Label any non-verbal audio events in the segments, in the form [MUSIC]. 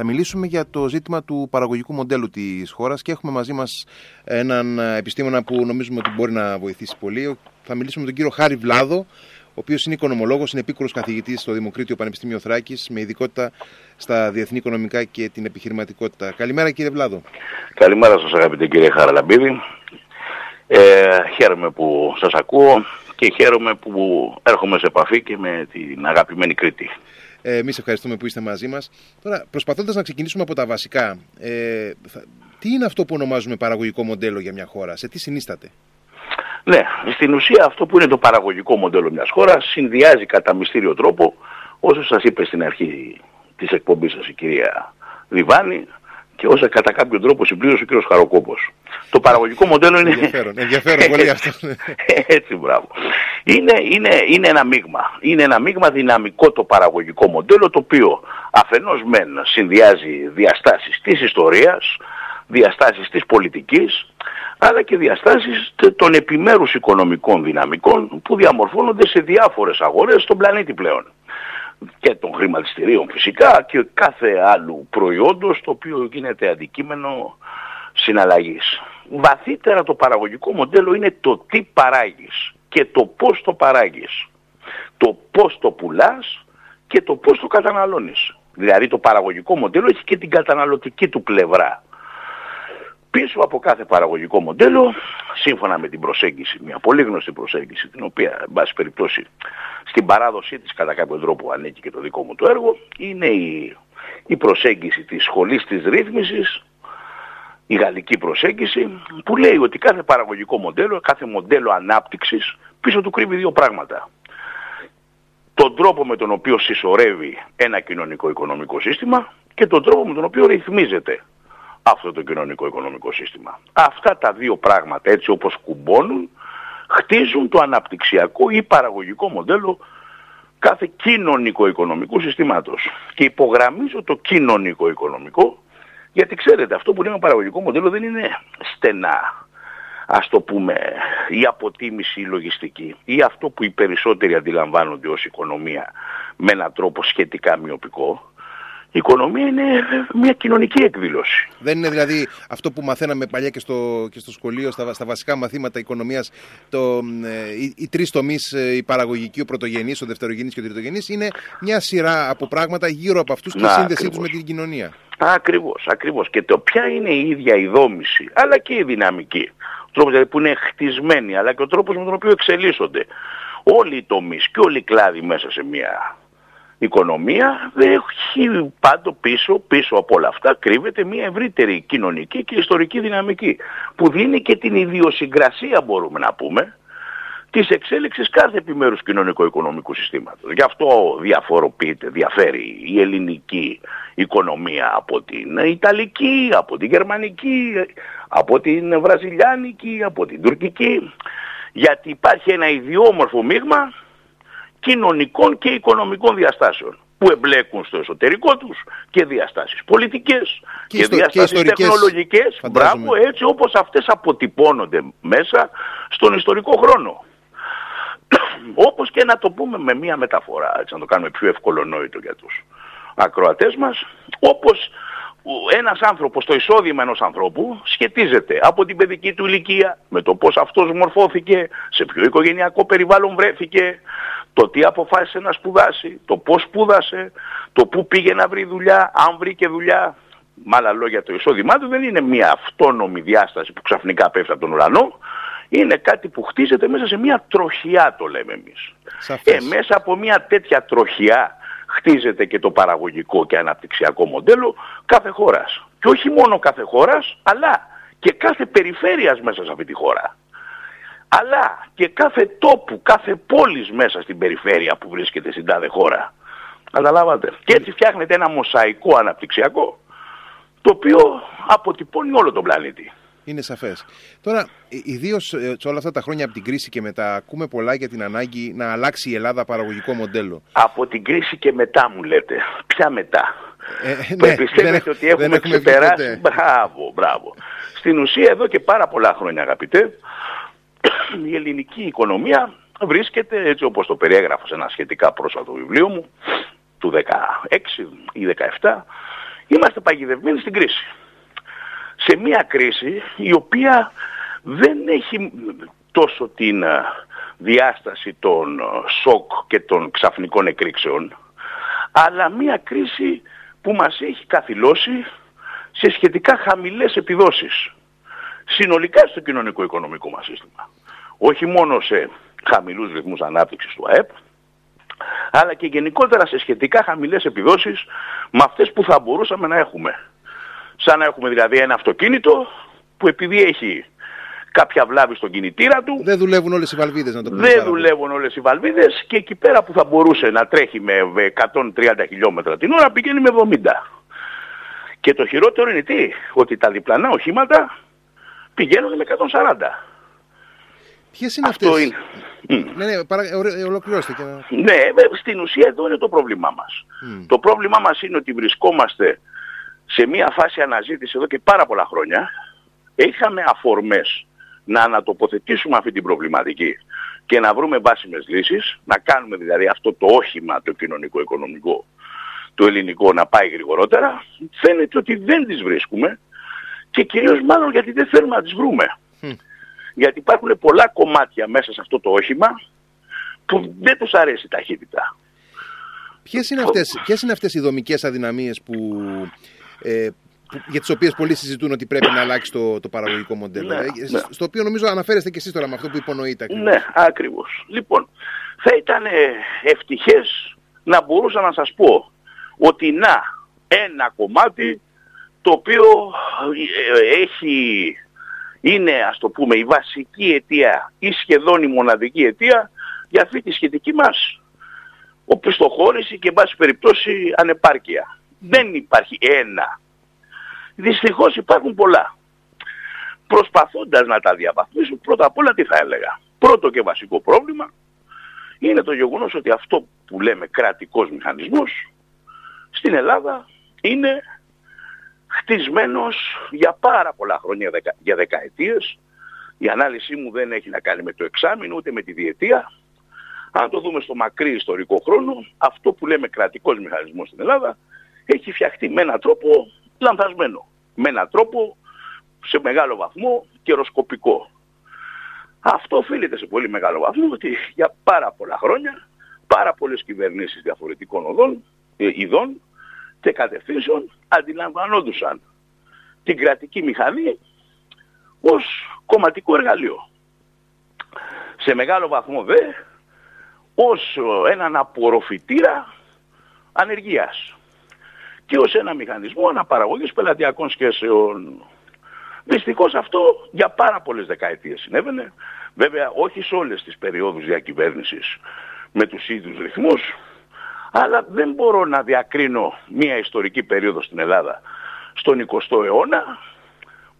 Θα μιλήσουμε για το ζήτημα του παραγωγικού μοντέλου της χώρας και έχουμε μαζί μας έναν επιστήμονα που νομίζουμε ότι μπορεί να βοηθήσει πολύ. Θα μιλήσουμε με τον κύριο Χάρη Βλάδο, ο οποίος είναι οικονομολόγος, είναι επίκουρος καθηγητής στο Δημοκρίτιο Πανεπιστήμιο Θράκης, με ειδικότητα στα διεθνή οικονομικά και την επιχειρηματικότητα. Καλημέρα, κύριε Βλάδο. Καλημέρα σας, αγαπητέ κύριε Χαραλαμπίδη. Ε, χαίρομαι που σας ακούω και χαίρομαι που έρχομαι σε επαφή και με την αγαπημένη Κρήτη. Ε, Εμείς ευχαριστούμε που είστε μαζί μας. Τώρα, προσπαθώντας να ξεκινήσουμε από τα βασικά, ε, θα, τι είναι αυτό που ονομάζουμε παραγωγικό μοντέλο για μια χώρα, σε τι συνίσταται; Ναι, στην ουσία αυτό που είναι το παραγωγικό μοντέλο μιας χώρας συνδυάζει κατά μυστήριο τρόπο, όσο σας είπε στην αρχή της εκπομπής σας η κυρία Διβάνη, και όσα κατά κάποιο τρόπο συμπλήρωσε ο κ. Χαροκόπος. Το παραγωγικό μοντέλο είναι... Ενδιαφέρον, ενδιαφέρον πολύ αυτό. [LAUGHS] Έτσι, μπράβο. Είναι, είναι, είναι ένα μείγμα. Είναι ένα μείγμα δυναμικό το παραγωγικό μοντέλο, το οποίο αφενός μεν συνδυάζει διαστάσεις της ιστορίας, διαστάσεις της πολιτικής, αλλά και διαστάσεις των επιμέρους οικονομικών δυναμικών που διαμορφώνονται σε διάφορες αγορές στον πλανήτη πλέον και των χρηματιστηρίων φυσικά και κάθε άλλου προϊόντος το οποίο γίνεται αντικείμενο συναλλαγής. Βαθύτερα το παραγωγικό μοντέλο είναι το τι παράγεις και το πώς το παράγεις. Το πώς το πουλάς και το πώς το καταναλώνεις. Δηλαδή το παραγωγικό μοντέλο έχει και την καταναλωτική του πλευρά. Πίσω από κάθε παραγωγικό μοντέλο, σύμφωνα με την προσέγγιση, μια πολύ γνωστή προσέγγιση, την οποία, εν πάση περιπτώσει, στην παράδοσή της κατά κάποιο τρόπο ανήκει και το δικό μου το έργο, είναι η, η προσέγγιση της σχολής της ρύθμισης, η γαλλική προσέγγιση, που λέει ότι κάθε παραγωγικό μοντέλο, κάθε μοντέλο ανάπτυξης, πίσω του κρύβει δύο πράγματα. Τον τρόπο με τον οποίο συσσωρεύει ένα κοινωνικό-οικονομικό σύστημα και τον τρόπο με τον οποίο ρυθμίζεται αυτό το κοινωνικό οικονομικό σύστημα. Αυτά τα δύο πράγματα έτσι όπως κουμπώνουν χτίζουν το αναπτυξιακό ή παραγωγικό μοντέλο κάθε κοινωνικό-οικονομικού συστήματος. Και υπογραμμίζω το κοινωνικό-οικονομικό γιατί ξέρετε αυτό που λέμε παραγωγικό μοντέλο δεν είναι στενά ας το πούμε η αποτίμηση η λογιστική ή αυτό που οι περισσότεροι αντιλαμβάνονται ως οικονομία με έναν τρόπο σχετικά μειοπικό η οικονομία είναι μια κοινωνική εκδήλωση. Δεν είναι δηλαδή αυτό που μαθαίναμε παλιά και στο, και στο σχολείο, στα, στα βασικά μαθήματα οικονομίας, το, ε, οι, οι τρεις τομείς, ε, η παραγωγική, ο πρωτογενής, ο δευτερογενής και ο τριτογενής, είναι μια σειρά από πράγματα γύρω από αυτούς και η σύνδεσή τους με την κοινωνία. Ακριβώς, ακριβώς. Και το ποια είναι η ίδια η δόμηση, αλλά και η δυναμική. Ο τρόπος δηλαδή που είναι χτισμένη, αλλά και ο τρόπος με τον οποίο εξελίσσονται όλοι οι τομείς και όλοι οι κλάδοι μέσα σε μια οικονομία δεν έχει πάντο πίσω, πίσω από όλα αυτά κρύβεται μια ευρύτερη κοινωνική και ιστορική δυναμική που δίνει και την ιδιοσυγκρασία μπορούμε να πούμε της εξέλιξης κάθε επιμέρους κοινωνικο-οικονομικού συστήματος. Γι' αυτό διαφοροποιείται, διαφέρει η ελληνική οικονομία από την Ιταλική, από την Γερμανική, από την Βραζιλιάνικη, από την Τουρκική, γιατί υπάρχει ένα ιδιόμορφο μείγμα κοινωνικών και οικονομικών διαστάσεων που εμπλέκουν στο εσωτερικό τους και διαστάσεις πολιτικές και, και διαστάσεις και τεχνολογικές, μπράβο, έτσι όπως αυτές αποτυπώνονται μέσα στον ιστορικό χρόνο. Όπως και να το πούμε με μία μεταφορά, έτσι να το κάνουμε πιο ευκολονόητο για τους ακροατές μας, όπως ένας άνθρωπος, το εισόδημα ενός ανθρώπου σχετίζεται από την παιδική του ηλικία, με το πώς αυτός μορφώθηκε, σε ποιο οικογενειακό περιβάλλον βρέθηκε, το τι αποφάσισε να σπουδάσει, το πώς σπούδασε, το πού πήγε να βρει δουλειά, αν βρήκε δουλειά. Με άλλα λόγια το εισόδημά του δεν είναι μια αυτόνομη διάσταση που ξαφνικά πέφτει από τον ουρανό, είναι κάτι που χτίζεται μέσα σε μια τροχιά το λέμε εμείς. Ε, μέσα από μια τέτοια τροχιά χτίζεται και το παραγωγικό και αναπτυξιακό μοντέλο κάθε χώρας. Και όχι μόνο κάθε χώρας, αλλά και κάθε περιφέρειας μέσα σε αυτή τη χώρα αλλά και κάθε τόπου, κάθε πόλης μέσα στην περιφέρεια που βρίσκεται στην τάδε χώρα. Καταλάβατε. Και έτσι φτιάχνεται ένα μοσαϊκό αναπτυξιακό, το οποίο αποτυπώνει όλο τον πλανήτη. Είναι σαφές. Τώρα, ιδίως ε, σε όλα αυτά τα χρόνια από την κρίση και μετά, ακούμε πολλά για την ανάγκη να αλλάξει η Ελλάδα παραγωγικό μοντέλο. Από την κρίση και μετά μου λέτε. Ποια μετά; Ε, ναι, πιστεύετε ότι έχουμε, έχουμε ξεπεράσει. Μπράβο, μπράβο. Στην ουσία εδώ και πάρα πολλά χρόνια αγαπητέ, η ελληνική οικονομία βρίσκεται έτσι όπως το περιέγραφα σε ένα σχετικά πρόσφατο βιβλίο μου του 16 ή 17 Είμαστε παγιδευμένοι στην κρίση. Σε μια κρίση η οποία δεν έχει τόσο την ε, διάσταση των ε, σοκ και των ξαφνικών εκρήξεων, αλλά μια κρίση που μας έχει καθυλώσει σε σχετικά χαμηλές επιδόσεις. Συνολικά στο κοινωνικό-οικονομικό μας σύστημα. Όχι μόνο σε χαμηλούς ρυθμούς ανάπτυξης του ΑΕΠ, αλλά και γενικότερα σε σχετικά χαμηλές επιδόσεις με αυτές που θα μπορούσαμε να έχουμε. Σαν να έχουμε δηλαδή ένα αυτοκίνητο που επειδή έχει κάποια βλάβη στον κινητήρα του. Δεν δουλεύουν όλες οι βαλβίδες να το πούμε. Δεν δουλεύουν όλες οι βαλβίδες και εκεί πέρα που θα μπορούσε να τρέχει με 130 χιλιόμετρα την ώρα πηγαίνει με 70. Και το χειρότερο είναι τι, ότι τα διπλανά οχήματα πηγαίνουν με 140. Ποιες είναι Αυτό αυτές; είναι. Ναι, ναι, παρα... ε, ολοκληρώστε. Και... Ναι, ε, στην ουσία εδώ είναι το πρόβλημά μας. Το πρόβλημά μας είναι ότι βρισκόμαστε σε μια φάση αναζήτηση εδώ και πάρα πολλά χρόνια. Είχαμε αφορμές να ανατοποθετήσουμε αυτή την προβληματική και να βρούμε βάσιμες λύσεις, να κάνουμε δηλαδή αυτό το όχημα το κοινωνικό-οικονομικό το ελληνικό να πάει γρηγορότερα, φαίνεται ότι δεν τις βρίσκουμε και κυρίως μάλλον γιατί δεν θέλουμε να τις βρούμε. Γιατί υπάρχουν πολλά κομμάτια μέσα σε αυτό το όχημα που δεν τους αρέσει η ταχύτητα. Ποιες είναι αυτές, ποιες είναι αυτές οι δομικές αδυναμίες που, ε, που, για τις οποίες πολλοί συζητούν ότι πρέπει να αλλάξει το, το παραγωγικό μοντέλο. Ναι, ε, ναι. Στο οποίο νομίζω αναφέρεστε και εσείς τώρα με αυτό που υπονοείτε. ακριβώς. Ναι, ακριβώς. Λοιπόν, θα ήταν ε, ευτυχές να μπορούσα να σας πω ότι να, ένα κομμάτι το οποίο ε, έχει, είναι ας το πούμε η βασική αιτία ή σχεδόν η μοναδική αιτία για αυτή τη σχετική μας οπισθοχώρηση και εν πάση περιπτώσει ανεπάρκεια. Δεν υπάρχει ένα. Δυστυχώς υπάρχουν πολλά. Προσπαθώντας να τα διαβαθμίσω, πρώτα απ' όλα τι θα έλεγα. Πρώτο και βασικό πρόβλημα είναι το γεγονός ότι αυτό που λέμε κρατικός μηχανισμός στην Ελλάδα είναι χτισμένος για πάρα πολλά χρόνια, δεκα- για δεκαετίες. Η ανάλυση μου δεν έχει να κάνει με το εξάμεινο ούτε με τη διετία. Αν το δούμε στο μακρύ ιστορικό χρόνο, αυτό που λέμε κρατικός μηχανισμός στην Ελλάδα έχει φτιαχτεί με έναν τρόπο λανθασμένο. Με έναν τρόπο σε μεγάλο βαθμό καιροσκοπικό. Αυτό οφείλεται σε πολύ μεγάλο βαθμό ότι για πάρα πολλά χρόνια πάρα πολλές κυβερνήσεις διαφορετικών οδών, ε, ειδών και κατευθύνσεων αντιλαμβανόντουσαν την κρατική μηχανή ως κομματικό εργαλείο. Σε μεγάλο βαθμό δε ως ε, έναν απορροφητήρα ανεργίας και ως ένα μηχανισμό αναπαραγωγής πελατειακών σχέσεων. Δυστυχώς αυτό για πάρα πολλές δεκαετίες συνέβαινε. Βέβαια όχι σε όλες τις περιόδους διακυβέρνησης με τους ίδιους ρυθμούς, αλλά δεν μπορώ να διακρίνω μια ιστορική περίοδο στην Ελλάδα στον 20ο αιώνα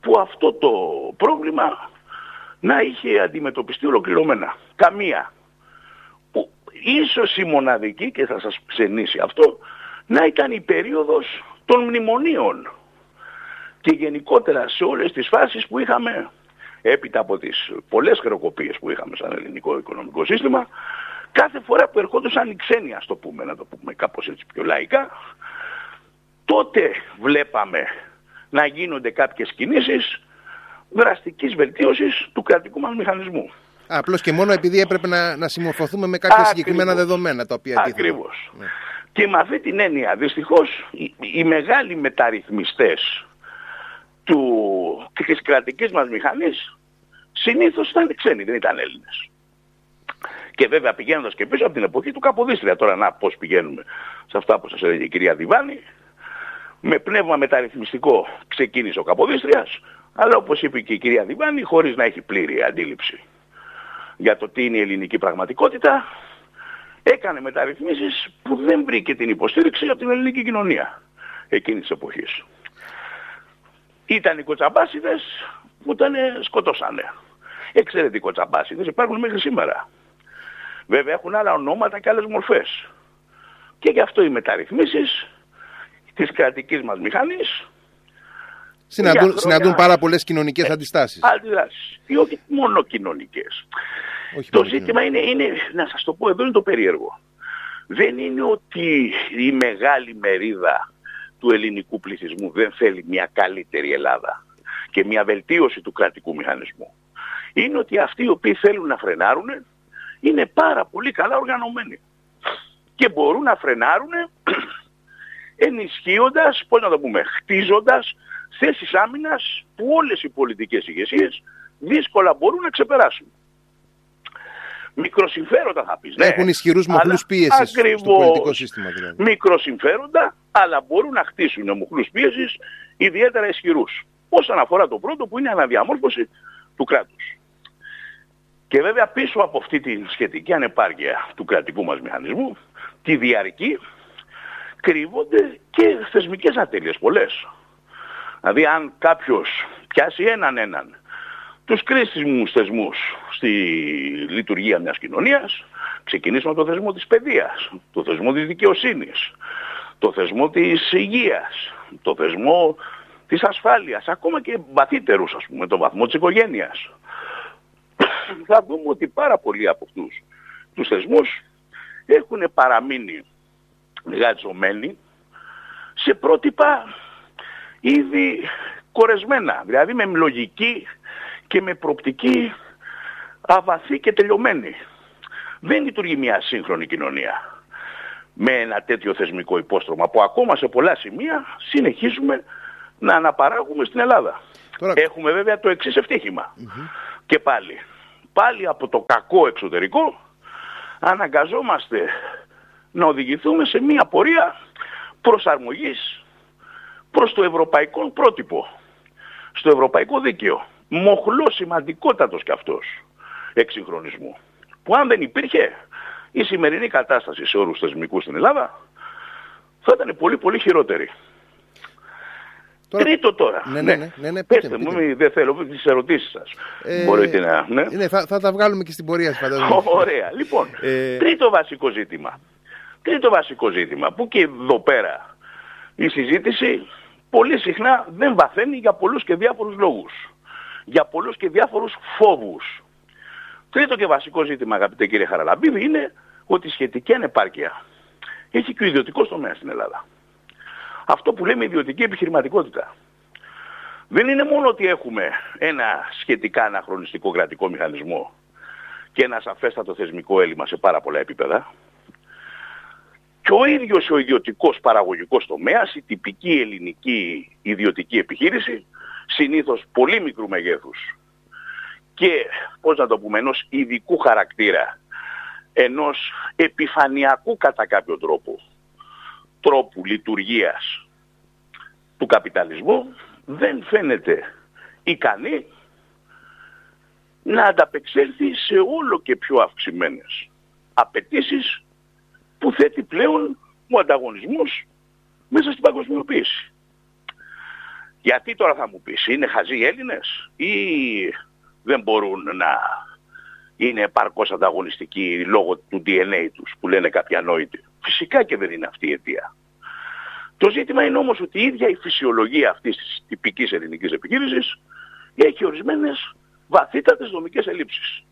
που αυτό το πρόβλημα να είχε αντιμετωπιστεί ολοκληρωμένα. Καμία. Που ίσως η μοναδική, και θα σας ξενήσει αυτό, να ήταν η περίοδος των μνημονίων και γενικότερα σε όλες τις φάσεις που είχαμε έπειτα από τις πολλές χρεοκοπίες που είχαμε σαν ελληνικό οικονομικό σύστημα κάθε φορά που ερχόντουσαν οι ξένοι ας το πούμε, να το πούμε κάπως έτσι πιο λαϊκά τότε βλέπαμε να γίνονται κάποιες κινήσεις δραστικής βελτίωσης του κρατικού μας μηχανισμού. Απλώς και μόνο επειδή έπρεπε να, να συμμορφωθούμε με κάποια Ακριβώς. συγκεκριμένα δεδομένα τα οποία τίθενται. Ακριβώς. Ναι. Και με αυτή την έννοια, δυστυχώς, οι, οι μεγάλοι μεταρρυθμιστές του, της κρατικής μας μηχανής συνήθως ήταν ξένοι, δεν ήταν Έλληνες. Και βέβαια πηγαίνοντας και πίσω από την εποχή του Καποδίστρια, τώρα να πώς πηγαίνουμε σε αυτά που σας έλεγε η κυρία Διβάνη, με πνεύμα μεταρρυθμιστικό ξεκίνησε ο Καποδίστριας, αλλά όπως είπε και η κυρία Διβάνη, χωρίς να έχει πλήρη αντίληψη για το τι είναι η ελληνική πραγματικότητα, έκανε μεταρρυθμίσεις που δεν βρήκε την υποστήριξη από την ελληνική κοινωνία εκείνης της εποχής. Ήταν οι κοτσαμπάσιδες που ήταν σκοτώσανε. Εξαιρετικοί κοτσαμπάσιδες υπάρχουν μέχρι σήμερα. Βέβαια έχουν άλλα ονόματα και άλλες μορφές. Και γι' αυτό οι μεταρρυθμίσεις της κρατικής μας μηχανής Συναντούν, χρόνια- συναντούν πάρα πολλές κοινωνικές Ε, αντιστάσεις. αντιδράσεις. Και όχι μόνο κοινωνικές. Όχι Το μόνο ζήτημα είναι, είναι, να σας το πω εδώ είναι το περίεργο. Δεν είναι ότι η μεγάλη μερίδα του ελληνικού πληθυσμού δεν θέλει μια καλύτερη Ελλάδα και μια βελτίωση του κρατικού μηχανισμού είναι ότι αυτοί οι οποίοι θέλουν να φρενάρουν είναι πάρα πολύ καλά οργανωμένοι και μπορούν να φρενάρουν [CLEARS THROAT] ενισχύοντας, πώς να το πούμε, χτίζοντας θέσεις άμυνας που όλες οι πολιτικές ηγεσίες δύσκολα μπορούν να ξεπεράσουν. Μικροσυμφέροντα θα πεις. Ναι, Έχουν ισχυρούς μοχλούς πίεσης στο πολιτικό σύστημα. Δηλαδή. Μικροσυμφέροντα, αλλά μπορούν να χτίσουν μοχλούς πίεσης ιδιαίτερα ισχυρούς. Όσον αφορά το πρώτο που είναι αναδιαμόρφωση του κράτους. Και βέβαια πίσω από αυτή τη σχετική ανεπάρκεια του κρατικού μας μηχανισμού, τη διαρκή, κρύβονται και θεσμικές ατέλειες πολλές. Δηλαδή αν κάποιος πιάσει έναν έναν τους κρίσιμους θεσμούς στη λειτουργία μιας κοινωνίας, ξεκινήσουμε από το θεσμό της παιδείας, το θεσμό της δικαιοσύνης, το θεσμό της υγείας, το θεσμό της ασφάλειας, ακόμα και βαθύτερους ας πούμε, το βαθμό της οικογένειας. Θα δούμε ότι πάρα πολλοί από αυτούς τους θεσμούς έχουν παραμείνει γατζωμένοι σε πρότυπα ήδη κορεσμένα, δηλαδή με λογική και με προπτική αβαθή και τελειωμένη. Δεν λειτουργεί μια σύγχρονη κοινωνία με ένα τέτοιο θεσμικό υπόστρωμα που ακόμα σε πολλά σημεία συνεχίζουμε να αναπαράγουμε στην Ελλάδα. Έχουμε βέβαια το εξής ευτυχημα Και πάλι, πάλι από το κακό εξωτερικό αναγκαζόμαστε να οδηγηθούμε σε μια πορεία προσαρμογής προς το ευρωπαϊκό πρότυπο, στο ευρωπαϊκό δίκαιο. Μοχλός σημαντικότατος κι αυτός εξυγχρονισμού. Που αν δεν υπήρχε η σημερινή κατάσταση σε όρους θεσμικούς στην Ελλάδα θα ήταν πολύ πολύ χειρότερη. Τώρα... Τρίτο τώρα. Ναι, ναι, ναι. ναι, ναι πείτε, πείτε, μου, δεν θέλω τις ερωτήσεις σας. Ε, Μπορείτε να... Ναι. ναι θα, θα τα βγάλουμε και στην πορεία σας φαντάζομαι. [LAUGHS] Ωραία. Λοιπόν, ε... τρίτο βασικό ζήτημα. Τρίτο βασικό ζήτημα που και εδώ πέρα η συζήτηση πολύ συχνά δεν βαθαίνει για πολλούς και διάφορους λόγους. Για πολλούς και διάφορους φόβους. Τρίτο και βασικό ζήτημα αγαπητέ κύριε Χαραλαμπίδη είναι ότι η σχετική ανεπάρκεια έχει και ο ιδιωτικός τομέας στην Ελλάδα. Αυτό που λέμε ιδιωτική επιχειρηματικότητα. Δεν είναι μόνο ότι έχουμε ένα σχετικά αναχρονιστικό κρατικό μηχανισμό και ένα σαφέστατο θεσμικό έλλειμμα σε πάρα πολλά επίπεδα, και ο ίδιος ο ιδιωτικός παραγωγικός τομέας, η τυπική ελληνική ιδιωτική επιχείρηση, συνήθως πολύ μικρού μεγέθους και, πώς να το πούμε, ενός ειδικού χαρακτήρα, ενός επιφανειακού κατά κάποιο τρόπο, τρόπου λειτουργίας του καπιταλισμού, δεν φαίνεται ικανή να ανταπεξέλθει σε όλο και πιο αυξημένες απαιτήσεις που θέτει πλέον ο ανταγωνισμός μέσα στην παγκοσμιοποίηση. Γιατί τώρα θα μου πεις, είναι χαζοί οι Έλληνες ή δεν μπορούν να είναι επαρκώς ανταγωνιστικοί λόγω του DNA τους που λένε κάποιοι ανόητοι. Φυσικά και δεν είναι αυτή η αιτία. Το ζήτημα είναι όμως ότι η ίδια η φυσιολογία αυτής της τυπικής ελληνικής επιχείρησης έχει ορισμένες βαθύτατες δομικές ελλείψεις.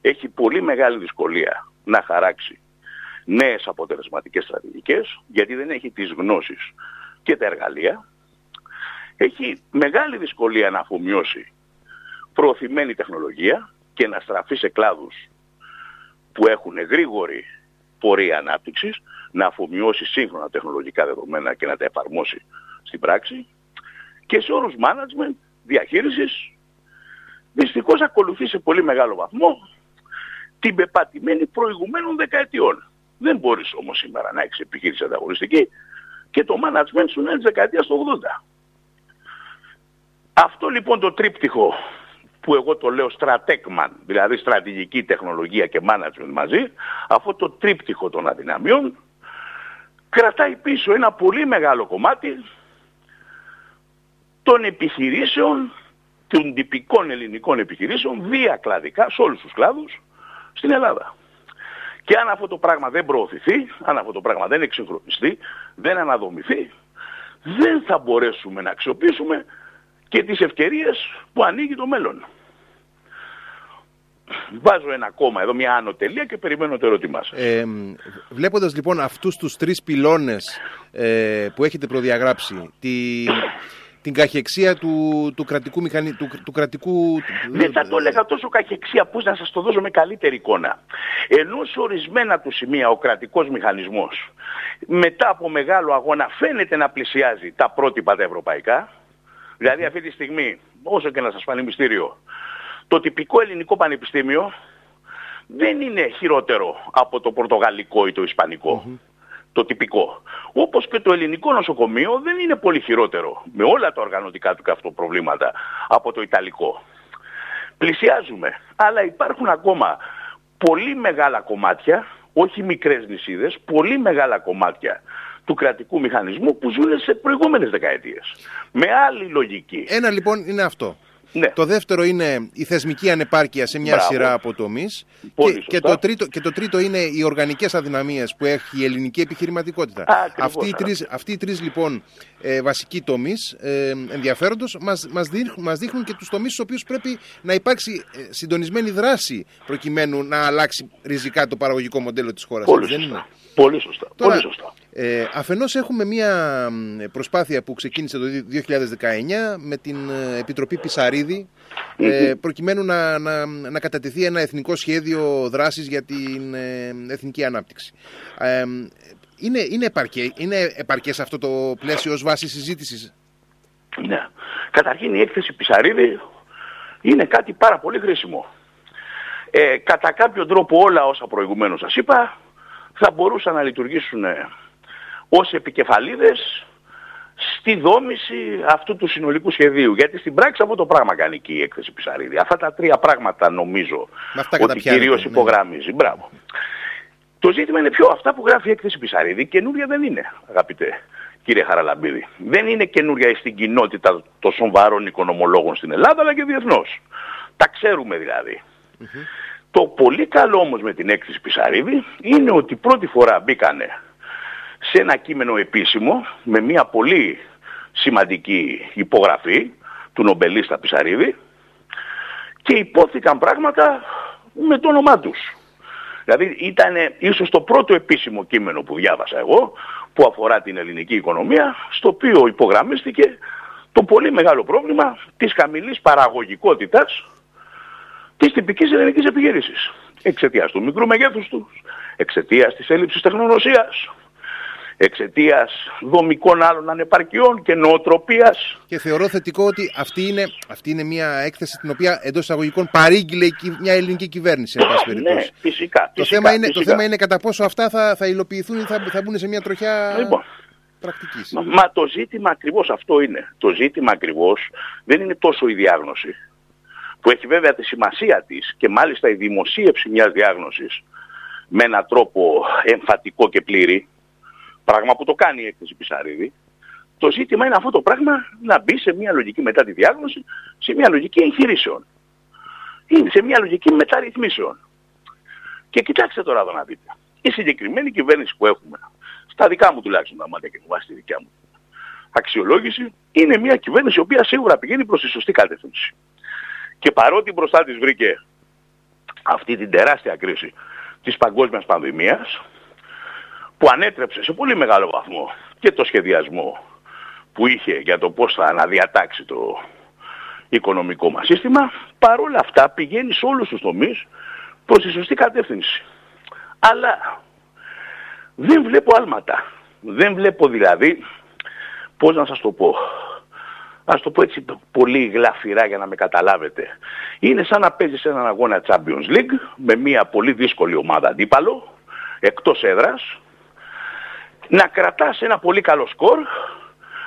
Έχει πολύ μεγάλη δυσκολία να χαράξει νέες αποτελεσματικές στρατηγικές, γιατί δεν έχει τις γνώσεις και τα εργαλεία. Έχει μεγάλη δυσκολία να αφομοιώσει προωθημένη τεχνολογία και να στραφεί σε κλάδους που έχουν γρήγορη πορεία ανάπτυξης, να αφομοιώσει σύγχρονα τεχνολογικά δεδομένα και να τα εφαρμόσει στην πράξη και σε όρους management, διαχείρισης, δυστυχώς ακολουθεί σε πολύ μεγάλο βαθμό την πεπατημένη προηγουμένων δεκαετιών. Δεν μπορείς όμως σήμερα να έχεις επιχείρηση ανταγωνιστική και το management σου είναι της δεκαετίας του 80. Αυτό λοιπόν το τρίπτυχο που εγώ το λέω στρατέκμαν, δηλαδή στρατηγική τεχνολογία και management μαζί, αυτό το τρίπτυχο των αδυναμιών κρατάει πίσω ένα πολύ μεγάλο κομμάτι των επιχειρήσεων, των τυπικών ελληνικών επιχειρήσεων, διακλαδικά σε όλους τους κλάδους στην Ελλάδα. Και αν αυτό το πράγμα δεν προωθηθεί, αν αυτό το πράγμα δεν εξυγχρονιστεί, δεν αναδομηθεί, δεν θα μπορέσουμε να αξιοποιήσουμε και τις ευκαιρίες που ανοίγει το μέλλον. Βάζω ένα κόμμα εδώ, μια άνω τελεία και περιμένω το ερώτημά σας. Ε, βλέποντας λοιπόν αυτούς τους τρεις πυλώνες ε, που έχετε προδιαγράψει, τη, την καχεξία του, του κρατικού μηχανή, του, του κρατικού... Δεν θα το έλεγα τόσο καχεξία, πώς να σας το δώσω με καλύτερη εικόνα. Ενώ σε ορισμένα του σημεία ο κρατικός μηχανισμός μετά από μεγάλο αγώνα φαίνεται να πλησιάζει τα πρότυπα τα ευρωπαϊκά, δηλαδή αυτή τη στιγμή, όσο και να σας φανεί μυστήριο, το τυπικό ελληνικό πανεπιστήμιο δεν είναι χειρότερο από το πορτογαλικό ή το ισπανικο Το τυπικό. Όπως και το ελληνικό νοσοκομείο δεν είναι πολύ χειρότερο με όλα τα οργανωτικά του και προβλήματα από το ιταλικό. Πλησιάζουμε. Αλλά υπάρχουν ακόμα πολύ μεγάλα κομμάτια, όχι μικρές νησίδες, πολύ μεγάλα κομμάτια του κρατικού μηχανισμού που ζουν σε προηγούμενες δεκαετίες. Με άλλη λογική. Ένα λοιπόν είναι αυτό. Ναι. Το δεύτερο είναι η θεσμική ανεπάρκεια σε μια σειρά από τομείς. Και, και, το τρίτο, και το τρίτο είναι οι οργανικές αδυναμίες που έχει η ελληνική επιχειρηματικότητα. αυτοί, οι τρεις, αυτοί οι τρεις λοιπόν ε, βασικοί τομείς ε, ενδιαφέροντος μας, μας, δείχνουν, μας δείχνουν και τους τομείς στους οποίους πρέπει να υπάρξει ε, συντονισμένη δράση προκειμένου να αλλάξει ριζικά το παραγωγικό μοντέλο της χώρας. Δεν είναι; Πολύ σωστά. Τώρα, Πολύ σωστά. Ε, αφενός έχουμε μια προσπάθεια που ξεκίνησε το 2019 με την ε, Επιτροπή Πισαρίδη ε, προκειμένου να, να, να κατατεθεί ένα εθνικό σχέδιο δράσης για την ε, εθνική ανάπτυξη. Ε, είναι, είναι, επαρκέ, είναι επαρκές αυτό το πλαίσιο ως βάση συζήτησης; Ναι. Καταρχήν η έκθεση Πισαρίδη είναι κάτι πάρα πολύ χρήσιμο. Ε, κατά κάποιο τρόπο όλα όσα προηγουμένως σας είπα θα μπορούσαν να λειτουργήσουν ε, ως επικεφαλίδες στη δόμηση αυτού του συνολικού σχεδίου. Γιατί στην πράξη αυτό το πράγμα κάνει και η έκθεση Πισαρίδη. Αυτά τα τρία πράγματα νομίζω ότι κυρίως ναι. υπογραμμίζει. Μπράβο. Το ζήτημα είναι πιο αυτά που γράφει η έκθεση Πισαρίδη. Καινούρια δεν είναι, αγαπητέ κύριε Χαραλαμπίδη. Δεν είναι καινούρια στην κοινότητα των σοβαρών οικονομολόγων στην Ελλάδα, αλλά και διεθνώς. Τα ξέρουμε δηλαδή. Το πολύ καλό όμως με την έκθεση Πισαρίδη είναι ότι πρώτη φορά μπήκανε σε ένα κείμενο επίσημο με μια πολύ σημαντική υπογραφή του νομπελίστα Πισαρίδη και υπόθηκαν πράγματα με το όνομά τους. Δηλαδή ήταν ίσως το πρώτο επίσημο κείμενο που διάβασα εγώ που αφορά την ελληνική οικονομία στο οποίο υπογραμμίστηκε το πολύ μεγάλο πρόβλημα της χαμηλής παραγωγικότητας της τυπικής ελληνικής επιχείρησης. Εξαιτίας του μικρού μεγέθους τους, εξαιτίας της έλλειψης τεχνογνωσίας, εξαιτίας δομικών άλλων ανεπαρκειών και νοοτροπίας. Και θεωρώ θετικό ότι αυτή είναι, αυτή είναι μια έκθεση την οποία εντός εισαγωγικών παρήγγειλε μια ελληνική κυβέρνηση. Εν ναι, φυσικά. Το, θέμα είναι, το θέμα είναι κατά πόσο αυτά θα, θα υλοποιηθούν ή θα, θα μπουν σε μια τροχιά... Λοιπόν, Πρακτικής. Μα, μα το ζήτημα ακριβώς αυτό είναι. Το ζήτημα ακριβώς δεν είναι τόσο η διάγνωση που έχει βέβαια τη σημασία της και μάλιστα η δημοσίευση μιας διάγνωσης με έναν τρόπο εμφατικό και πλήρη, πράγμα που το κάνει η έκθεση Πισαρίδη, το ζήτημα είναι αυτό το πράγμα να μπει σε μια λογική μετά τη διάγνωση, σε μια λογική εγχειρήσεων. Ή σε μια λογική μεταρρυθμίσεων. Και κοιτάξτε τώρα εδώ να δείτε. Η συγκεκριμένη κυβέρνηση που έχουμε, στα δικά μου τουλάχιστον τα μάτια και βάσει τη δικιά μου αξιολόγηση, είναι μια κυβέρνηση η οποία σίγουρα πηγαίνει προς τη σωστή κατεύθυνση. Και παρότι μπροστά της βρήκε αυτή την τεράστια κρίση της παγκόσμιας πανδημίας, που ανέτρεψε σε πολύ μεγάλο βαθμό και το σχεδιασμό που είχε για το πώς θα αναδιατάξει το οικονομικό μας σύστημα, παρόλα αυτά πηγαίνει σε όλους τους τομείς προς τη σωστή κατεύθυνση. Αλλά δεν βλέπω άλματα. Δεν βλέπω δηλαδή, πώς να σας το πω, ας το πω έτσι πολύ γλαφυρά για να με καταλάβετε. Είναι σαν να παίζεις έναν αγώνα Champions League με μια πολύ δύσκολη ομάδα αντίπαλο, εκτός έδρας, να κρατάς ένα πολύ καλό σκορ,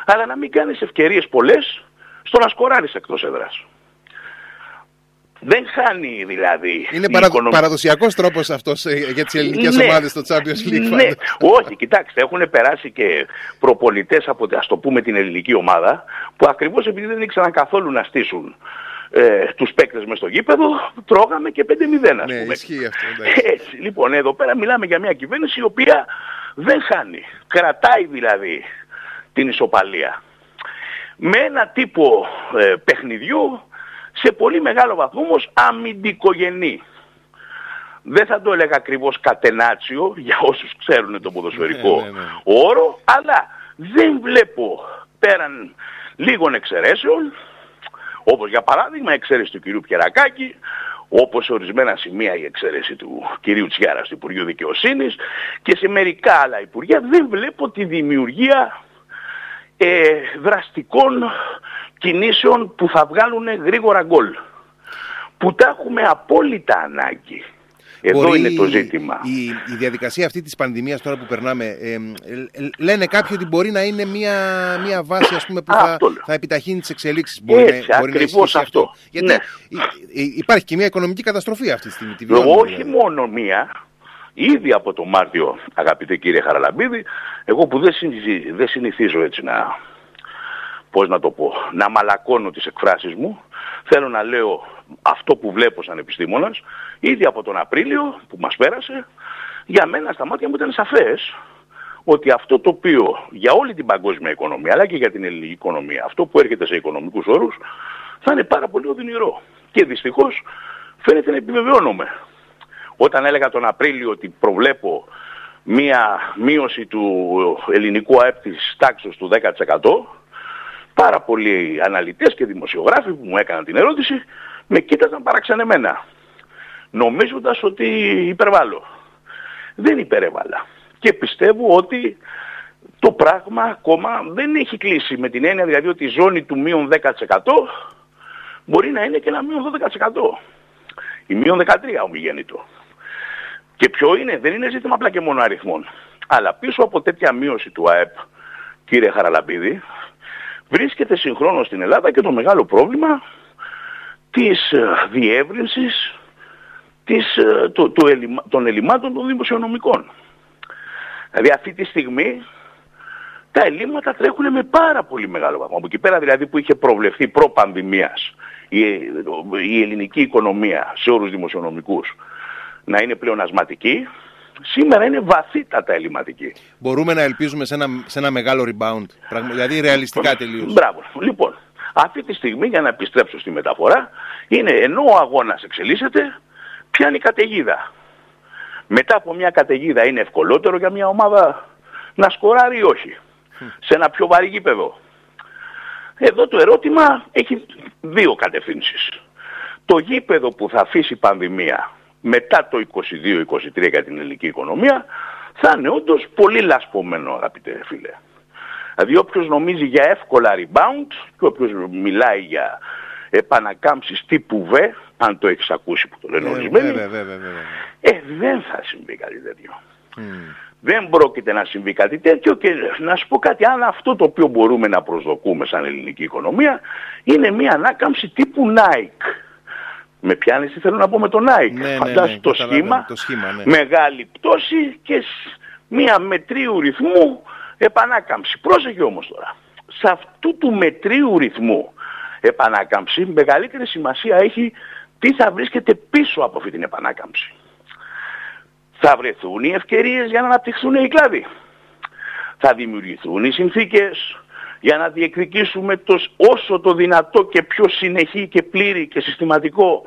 αλλά να μην κάνεις ευκαιρίες πολλές στο να σκοράρεις εκτός έδρας. Δεν χάνει δηλαδή. Είναι παρα... οικονομ... παραδοσιακός τρόπος αυτός ε, για τις ελληνικές ναι, ομάδες στο Champions League. Ναι, όχι, κοιτάξτε, έχουν περάσει και προπολιτέ από ας το πούμε την ελληνική ομάδα που ακριβώς επειδή δεν ήξεραν καθόλου να στήσουν ε, τους παίκτες μες στο γήπεδο, τρώγαμε και 5-0. Ναι, ισχύει αυτό. Έτσι, λοιπόν, εδώ πέρα μιλάμε για μια κυβέρνηση η οποία δεν χάνει. Κρατάει δηλαδή την ισοπαλία. Με ένα τύπο ε, παιχνιδιού σε πολύ μεγάλο βαθμό όμως αμυντικογενή. δεν θα το έλεγα ακριβώς κατενάτσιο για όσους ξέρουν το ποδοσφαιρικό Ναι, ναι, ναι. όρο, αλλά δεν βλέπω πέραν λίγων εξαιρέσεων, όπως για παράδειγμα η εξαίρεση του κυρίου Πιερακάκη, όπως σε ορισμένα σημεία η εξαίρεση του κυρίου Τσιάρας του Υπουργείου Δικαιοσύνης και σε μερικά άλλα υπουργεία δεν βλέπω τη δημιουργία ε, δραστικών κινήσεων που θα βγάλουν γρήγορα γκολ. Που τα έχουμε απόλυτα ανάγκη. Εδώ Μπορεί είναι το η- ζήτημα. Η, η διαδικασία αυτή της πανδημίας τώρα που περνάμε, ε, ε, ε, λένε κάποιοι ότι μπορεί να είναι μια, μια βάση ας πούμε, που θα, Αυτό λέω. θα επιταχύνει τις εξελίξεις. Μπορεί Έτσι, να, μπορεί να ακριβώς ισχύσει αυτό. Γιατί Ναι. υ- υ- υπάρχει και μια οικονομική καταστροφή αυτή τη στιγμή. Τη βιώνουμε, Όχι δηλαδή. μόνο μία, ήδη από το Μάρτιο, αγαπητέ κύριε Χαραλαμπίδη, εγώ που δεν, συνηθι- δεν συνηθίζω έτσι να, πώς να το πω, να μαλακώνω τις εκφράσεις μου, θέλω να λέω αυτό που βλέπω σαν επιστήμονας, ήδη από τον Απρίλιο που μας πέρασε, για μένα στα μάτια μου ήταν σαφές ότι αυτό το οποίο για όλη την παγκόσμια οικονομία αλλά και για την ελληνική οικονομία, αυτό που έρχεται σε οικονομικούς όρους, θα είναι πάρα πολύ οδυνηρό. Και δυστυχώς φαίνεται να επιβεβαιώνομαι. Όταν έλεγα τον Απρίλιο ότι προβλέπω μία μείωση του ελληνικού ΑΕΠ της τάξης του 10%, πάρα πολλοί αναλυτές και δημοσιογράφοι που μου έκαναν την ερώτηση με κοίταζαν παραξενεμένα, νομίζοντας ότι υπερβάλλω. Δεν υπερέβαλα. Και πιστεύω ότι το πράγμα ακόμα δεν έχει κλείσει με την έννοια δηλαδή ότι η ζώνη του μείον 10% μπορεί να είναι και ένα μείον 12%. Η μείον 13 ομιγέννητο. Και ποιο είναι, δεν είναι ζήτημα απλά και μόνο αριθμών. Αλλά πίσω από τέτοια μείωση του ΑΕΠ, κύριε Χαραλαμπίδη, βρίσκεται συγχρόνως στην Ελλάδα και το μεγάλο πρόβλημα της ε, διεύρυνσης της, ε, του- του ελλημα- των ελλημάτων των δημοσιονομικών. Δηλαδή αυτή τη στιγμή τα ελλείμματα τρέχουν με πάρα πολύ μεγάλο βαθμό. Από εκεί πέρα δηλαδή που είχε προβλεφθεί προ-πανδημίας η, η ελληνική οικονομία σε όρους δημοσιονομικούς να είναι πλεονασματική, σήμερα είναι βαθύτατα ελληματική. Μπορούμε να ελπίζουμε σε ένα, σε ένα μεγάλο rebound. Πραγμα- δηλαδή ρεαλιστικά τελείως. Μπράβο. Λοιπόν, αυτή τη στιγμή για να επιστρέψω στη μεταφορά είναι ενώ ο αγώνας εξελίσσεται, πιάνει καταιγίδα. Μετά από μια καταιγίδα είναι ευκολότερο για μια ομάδα να σκοράρει ή όχι. Σε ένα πιο βαρύ γήπεδο. Εδώ το ερώτημα έχει δύο κατευθύνσεις. Το γήπεδο που θα αφήσει η πανδημία μετά το 22-23 για την ελληνική οικονομία θα είναι όντως πολύ λασπωμένο αγαπητέ φίλε. Δηλαδή όποιος νομίζει για εύκολα rebound και όποιος μιλάει για επανακάμψεις τύπου V, αν το έχεις ακούσει που το λένε Ε, ορισμένοι, βέβαια, βέβαια, βέβαια. ε, δεν θα συμβεί κάτι τέτοιο. Μμ. Δεν πρόκειται να συμβεί κάτι τέτοιο και να σου πω κάτι, αν αυτό το οποίο μπορούμε να προσδοκούμε σαν ελληνική οικονομία είναι μια ανάκαμψη τύπου Nike. Με πιάνεις τι θέλω να πω με το Nike. Ναι, ναι, Φαντάσου ναι, το καταλαβαίνω, σχήμα, το σχήμα, ναι. μεγάλη πτώση και σ- μια μετρίου ρυθμού επανάκαμψη. Πρόσεχε όμως τώρα. Σε αυτού του μετρίου ρυθμού επανάκαμψη μεγαλύτερη σημασία έχει τι θα βρίσκεται πίσω από αυτή την επανάκαμψη θα βρεθούν οι ευκαιρίες για να αναπτυχθούν οι κλάδοι. Θα δημιουργηθούν οι συνθήκες για να διεκδικήσουμε το, σ- όσο το δυνατό και πιο συνεχή και πλήρη και συστηματικό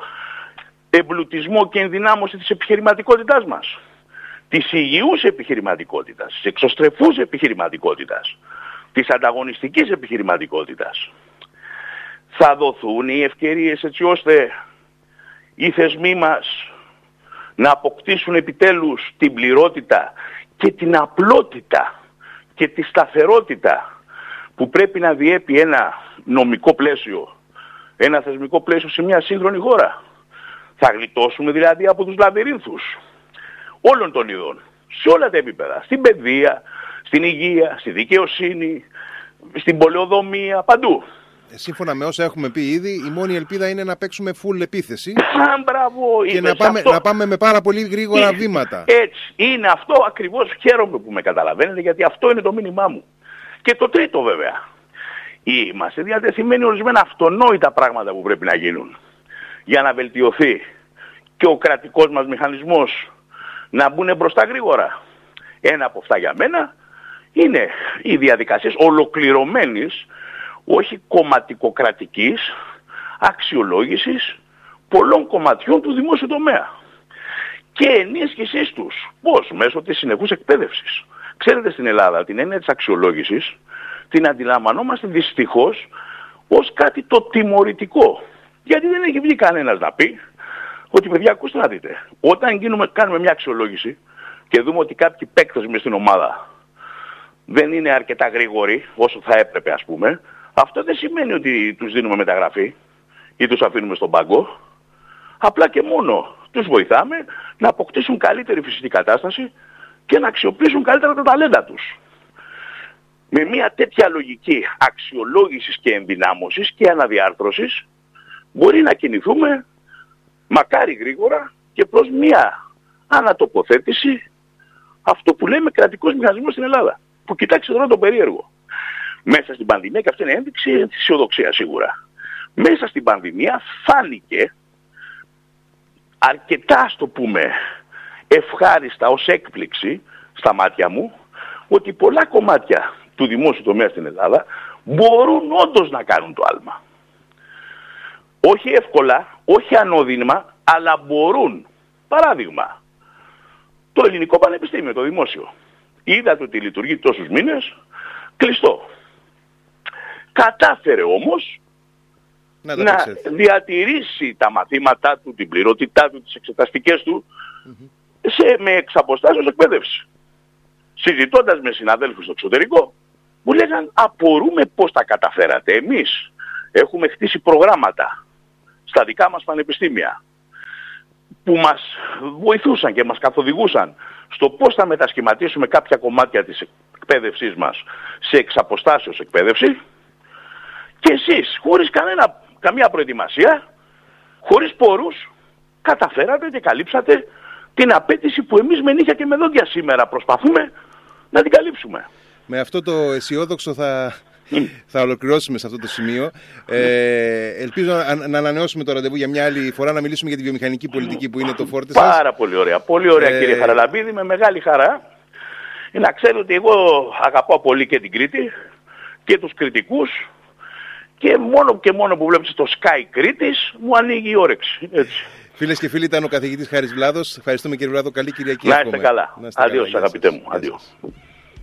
εμπλουτισμό και ενδυνάμωση της επιχειρηματικότητάς μας. Της υγιούς επιχειρηματικότητας, της εξωστρεφούς επιχειρηματικότητας, της ανταγωνιστικής επιχειρηματικότητας. Θα δοθούν οι ευκαιρίες έτσι ώστε οι θεσμοί μας να αποκτήσουν επιτέλους την πληρότητα και την απλότητα και τη σταθερότητα που πρέπει να διέπει ένα νομικό πλαίσιο, ένα θεσμικό πλαίσιο σε μια σύγχρονη χώρα. Θα γλιτώσουμε δηλαδή από τους λαβυρίνθους όλων των ειδών, σε όλα τα επίπεδα, στην παιδεία, στην υγεία, στη δικαιοσύνη, στην πολεοδομία, παντού. Ε, Σύμφωνα με όσα έχουμε πει ήδη, η μόνη ελπίδα είναι να παίξουμε full επίθεση Α, μπράβο, και είπες να πάμε, αυτό. να πάμε με πάρα πολύ γρήγορα Είναι. βήματα. Έτσι. Είναι αυτό ακριβώς. Χαίρομαι που με καταλαβαίνετε γιατί αυτό είναι το μήνυμά μου. Και το τρίτο βέβαια. Είμαστε διατεθειμένοι ορισμένα αυτονόητα πράγματα που πρέπει να γίνουν για να βελτιωθεί και ο κρατικός μας μηχανισμός να μπουν μπροστά γρήγορα. Ένα από αυτά για μένα είναι οι διαδικασίες ολοκληρωμένης, όχι κομματικοκρατικής, αξιολόγησης πολλών κομματιών του δημόσιου τομέα. και ενίσχυσής τους. Πώς, μέσω της συνεχούς εκπαίδευσης. Ξέρετε στην Ελλάδα την έννοια της αξιολόγησης την αντιλαμβανόμαστε δυστυχώς ως κάτι το τιμωρητικό. Γιατί δεν έχει βγει κανένας να πει ότι παιδιά ακούστε να δείτε. Όταν γίνουμε, κάνουμε μια αξιολόγηση και δούμε ότι κάποιοι παίκτες μες στην ομάδα δεν είναι αρκετά γρήγοροι όσο θα έπρεπε ας πούμε, αυτό δεν σημαίνει ότι τους δίνουμε μεταγραφή ή τους αφήνουμε στον πάγκο. Απλά και μόνο τους βοηθάμε να αποκτήσουν καλύτερη φυσική κατάσταση και να αξιοποιήσουν καλύτερα τα ταλέντα τους. Με μια τέτοια λογική αξιολόγησης και ενδυνάμωσης και αναδιάρθρωσης μπορεί να κινηθούμε μακάρι γρήγορα και προς μια ανατοποθέτηση αυτό που λέμε κρατικός μηχανισμός στην Ελλάδα. Που κοιτάξτε τώρα το περίεργο. Μέσα στην πανδημία, και αυτή είναι ένδειξη της αισιοδοξία σίγουρα. Μέσα στην πανδημία φάνηκε αρκετά, στο πούμε, ευχάριστα ως έκπληξη στα μάτια μου ότι πολλά κομμάτια του δημόσιου τομέα στην Ελλάδα μπορούν όντως να κάνουν το άλμα. Όχι εύκολα, όχι ανώδυμα, αλλά μπορούν. Παράδειγμα, το ελληνικό πανεπιστήμιο, το δημόσιο. Είδατε ότι λειτουργεί τόσους μήνες, κλειστό. Κατάφερε όμως να, να διατηρήσει τα μαθήματά του, την πληρότητά του, τις εξεταστικές του, σε, με εξαποστάσεως εκπαίδευση. Συζητώντας με συναδέλφους στο εξωτερικό, μου λέγαν απορούμε πώς τα καταφέρατε. Εμείς έχουμε χτίσει προγράμματα στα δικά μας πανεπιστήμια που μας βοηθούσαν και μας καθοδηγούσαν στο πώς θα μετασχηματίσουμε κάποια κομμάτια της εκπαίδευσής μας σε εξαποστάσεως εκπαίδευση και εσείς χωρίς κανένα, καμία προετοιμασία, χωρίς πόρους, καταφέρατε και καλύψατε την απέτηση που εμείς με νύχια και με δόντια σήμερα προσπαθούμε να την καλύψουμε. Με αυτό το αισιόδοξο θα, θα ολοκληρώσουμε σε αυτό το σημείο. Ε, ελπίζω να, να ανανεώσουμε το ραντεβού για μια άλλη φορά να μιλήσουμε για τη βιομηχανική πολιτική που είναι το φόρτε σας. Πάρα πολύ ωραία. Πολύ ωραία ε... κύριε Χαραλαμπίδη, με μεγάλη χαρά. Να ξέρετε ότι εγώ αγαπάω πολύ και την Κρήτη και τους κριτικούς και μόνο και μόνο που βλέπετε στο Sky Κρήτης μου ανοίγει η όρεξη. Έτσι. Φίλες και φίλοι, ήταν ο καθηγητής Χάρης Βλάδος. Ευχαριστούμε κύριε Βλάδο. Καλή Κυριακή. Να είστε καλά. Αντίο, αγαπητέ μου. Αντίο.